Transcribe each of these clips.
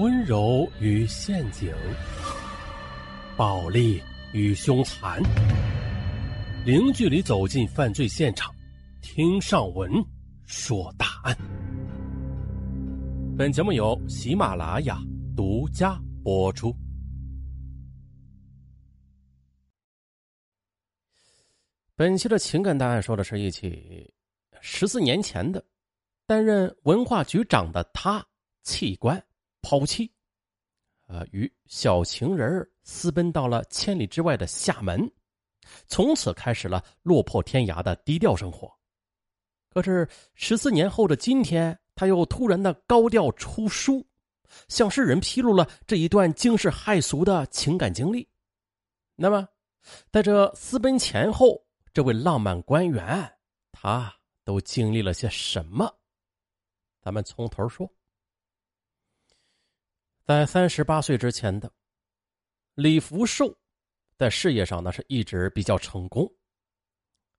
温柔与陷阱，暴力与凶残，零距离走进犯罪现场，听上文说大案。本节目由喜马拉雅独家播出。本期的情感大案说的是一起十四年前的担任文化局长的他弃官抛弃，呃，与小情人私奔到了千里之外的厦门，从此开始了落魄天涯的低调生活。可是十四年后的今天，他又突然的高调出书，向世人披露了这一段惊世骇俗的情感经历。那么，在这私奔前后，这位浪漫官员，他都经历了些什么？咱们从头说。在三十八岁之前的李福寿，在事业上呢是一直比较成功。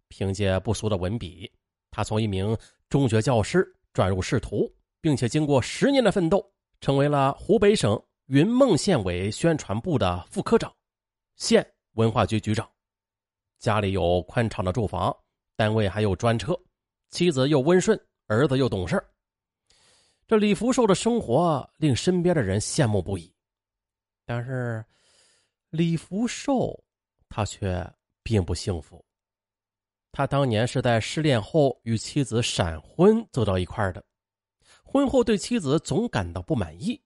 凭借不俗的文笔，他从一名中学教师转入仕途，并且经过十年的奋斗，成为了湖北省云梦县委宣传部的副科长，县文化局局长。家里有宽敞的住房，单位还有专车，妻子又温顺，儿子又懂事儿。这李福寿的生活令身边的人羡慕不已，但是李福寿他却并不幸福。他当年是在失恋后与妻子闪婚走到一块的，婚后对妻子总感到不满意。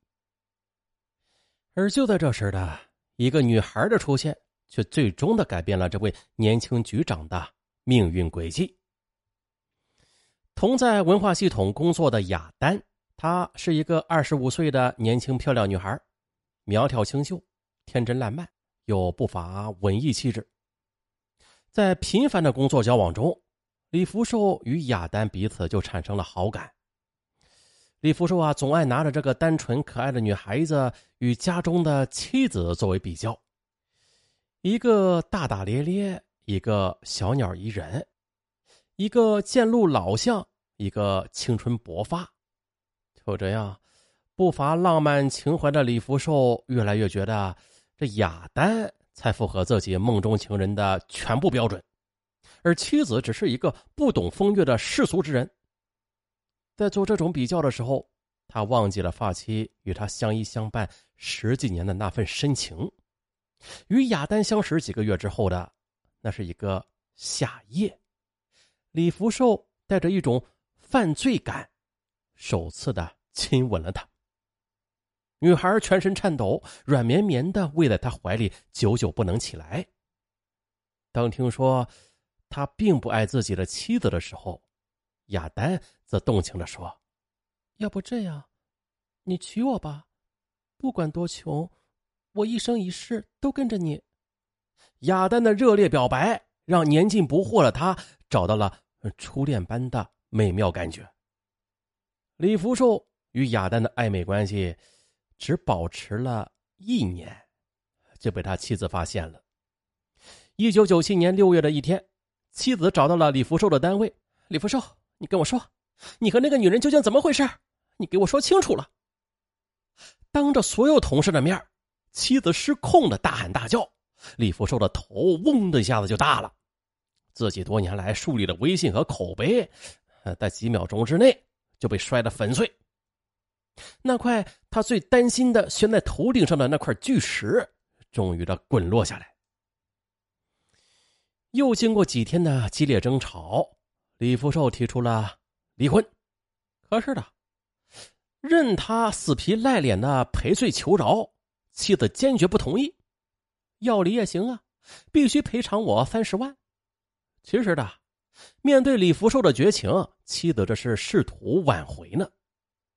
而就在这时的一个女孩的出现。却最终的改变了这位年轻局长的命运轨迹。同在文化系统工作的雅丹，她是一个二十五岁的年轻漂亮女孩，苗条清秀，天真烂漫，又不乏文艺气质。在频繁的工作交往中，李福寿与雅丹彼此就产生了好感。李福寿啊，总爱拿着这个单纯可爱的女孩子与家中的妻子作为比较。一个大大咧咧，一个小鸟依人，一个见路老相，一个青春勃发。就这样，不乏浪漫情怀的李福寿越来越觉得这雅丹才符合自己梦中情人的全部标准，而妻子只是一个不懂风月的世俗之人。在做这种比较的时候，他忘记了发妻与他相依相伴十几年的那份深情。与雅丹相识几个月之后的，那是一个夏夜，李福寿带着一种犯罪感，首次的亲吻了她。女孩全身颤抖，软绵绵的偎在他怀里，久久不能起来。当听说他并不爱自己的妻子的时候，雅丹则动情的说：“要不这样，你娶我吧，不管多穷。”我一生一世都跟着你。雅丹的热烈表白让年近不惑的他找到了初恋般的美妙感觉。李福寿与雅丹的暧昧关系只保持了一年，就被他妻子发现了。一九九七年六月的一天，妻子找到了李福寿的单位。李福寿，你跟我说，你和那个女人究竟怎么回事？你给我说清楚了。当着所有同事的面妻子失控的大喊大叫，李福寿的头嗡的一下子就大了。自己多年来树立的威信和口碑，在几秒钟之内就被摔得粉碎。那块他最担心的悬在头顶上的那块巨石，终于的滚落下来。又经过几天的激烈争吵，李福寿提出了离婚。可是的，任他死皮赖脸的赔罪求饶。妻子坚决不同意，要离也行啊，必须赔偿我三十万。其实的，面对李福寿的绝情，妻子这是试图挽回呢。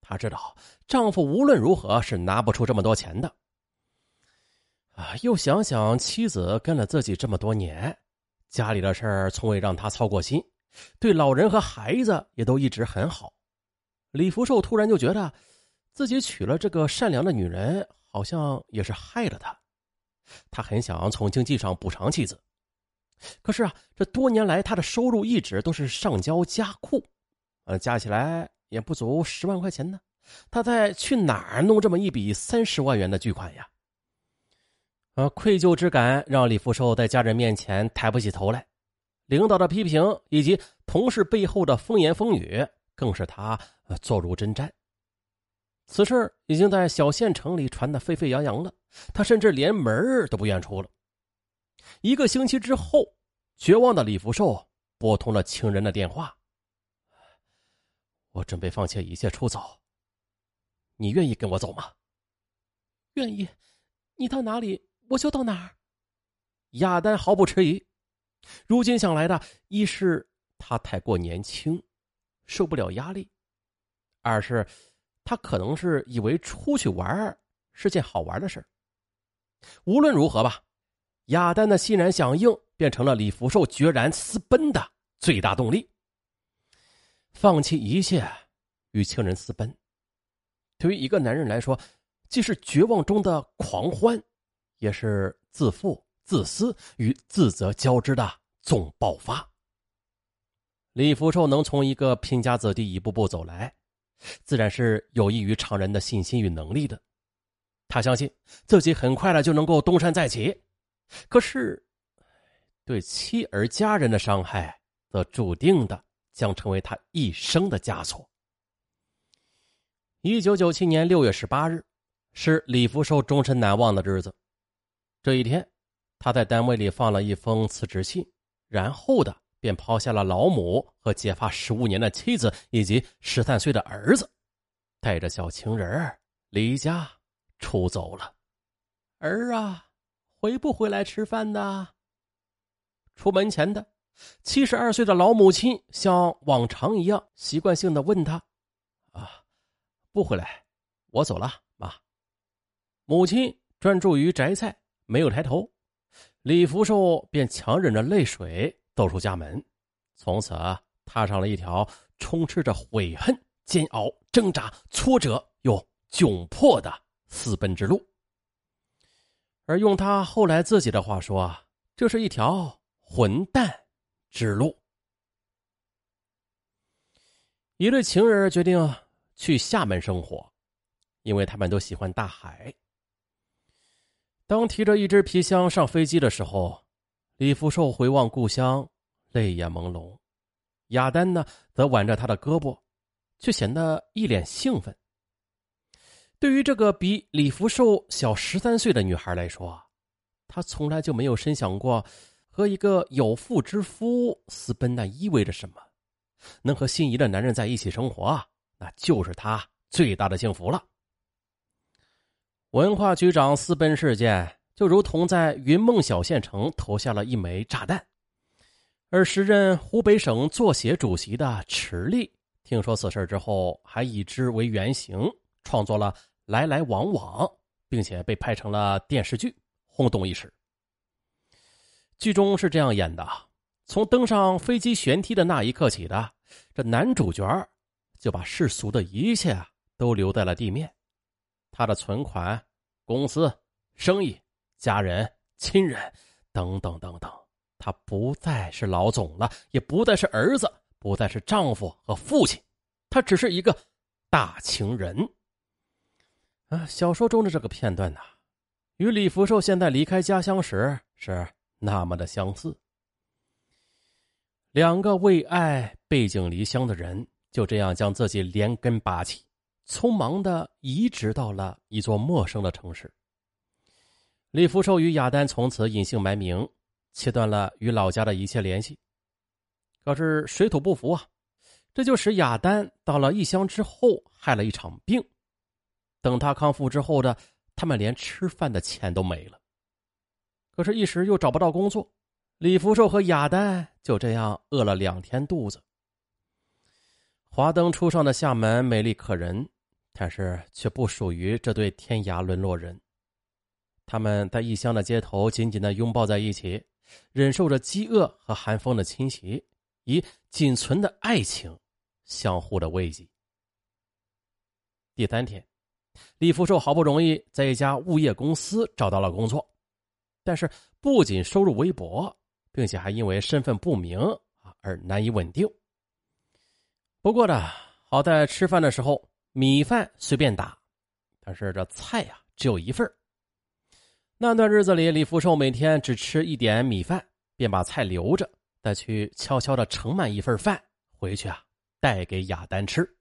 她知道丈夫无论如何是拿不出这么多钱的。啊，又想想妻子跟了自己这么多年，家里的事儿从未让他操过心，对老人和孩子也都一直很好。李福寿突然就觉得，自己娶了这个善良的女人。好像也是害了他，他很想从经济上补偿妻子，可是啊，这多年来他的收入一直都是上交家库，呃，加起来也不足十万块钱呢，他在去哪儿弄这么一笔三十万元的巨款呀？而愧疚之感让李福寿在家人面前抬不起头来，领导的批评以及同事背后的风言风语，更是他坐如针毡。此事已经在小县城里传得沸沸扬扬了，他甚至连门都不愿出了。一个星期之后，绝望的李福寿拨通了情人的电话：“我准备放弃一切出走，你愿意跟我走吗？”“愿意，你到哪里？”我就到哪儿。亚丹毫不迟疑。如今想来的，一是他太过年轻，受不了压力；二是他可能是以为出去玩是件好玩的事无论如何吧，亚丹的欣然响应，变成了李福寿决然私奔的最大动力。放弃一切，与情人私奔，对于一个男人来说，既是绝望中的狂欢。也是自负、自私与自责交织的总爆发。李福寿能从一个贫家子弟一步步走来，自然是有益于常人的信心与能力的。他相信自己很快的就能够东山再起，可是，对妻儿家人的伤害，则注定的将成为他一生的枷锁。一九九七年六月十八日，是李福寿终身难忘的日子。这一天，他在单位里放了一封辞职信，然后的便抛下了老母和结发十五年的妻子以及十三岁的儿子，带着小情人离家出走了。儿啊，回不回来吃饭呢？出门前的七十二岁的老母亲像往常一样习惯性的问他：“啊，不回来，我走了，妈。”母亲专注于摘菜。没有抬头，李福寿便强忍着泪水走出家门，从此踏上了一条充斥着悔恨、煎熬、挣扎、挫折又窘迫的私奔之路。而用他后来自己的话说，这是一条混蛋之路。一对情人决定去厦门生活，因为他们都喜欢大海。当提着一只皮箱上飞机的时候，李福寿回望故乡，泪眼朦胧。亚丹呢，则挽着他的胳膊，却显得一脸兴奋。对于这个比李福寿小十三岁的女孩来说，她从来就没有深想过，和一个有妇之夫私奔那意味着什么。能和心仪的男人在一起生活，那就是她最大的幸福了。文化局长私奔事件就如同在云梦小县城投下了一枚炸弹，而时任湖北省作协主席的池莉听说此事之后，还以之为原型创作了《来来往往》，并且被拍成了电视剧，轰动一时。剧中是这样演的：从登上飞机舷梯的那一刻起的，这男主角就把世俗的一切都留在了地面。他的存款、公司、生意、家人、亲人等等等等，他不再是老总了，也不再是儿子，不再是丈夫和父亲，他只是一个大情人。啊，小说中的这个片段呢，与李福寿现在离开家乡时是那么的相似。两个为爱背井离乡的人，就这样将自己连根拔起。匆忙的移植到了一座陌生的城市。李福寿与亚丹从此隐姓埋名，切断了与老家的一切联系。可是水土不服啊，这就使亚丹到了异乡之后害了一场病。等他康复之后的，他们连吃饭的钱都没了。可是，一时又找不到工作，李福寿和亚丹就这样饿了两天肚子。华灯初上的厦门美丽可人。但是却不属于这对天涯沦落人。他们在异乡的街头紧紧的拥抱在一起，忍受着饥饿和寒风的侵袭，以仅存的爱情相互的慰藉。第三天，李福寿好不容易在一家物业公司找到了工作，但是不仅收入微薄，并且还因为身份不明啊而难以稳定。不过呢，好在吃饭的时候。米饭随便打，但是这菜呀只有一份那段日子里，李福寿每天只吃一点米饭，便把菜留着，再去悄悄的盛满一份饭回去啊，带给雅丹吃。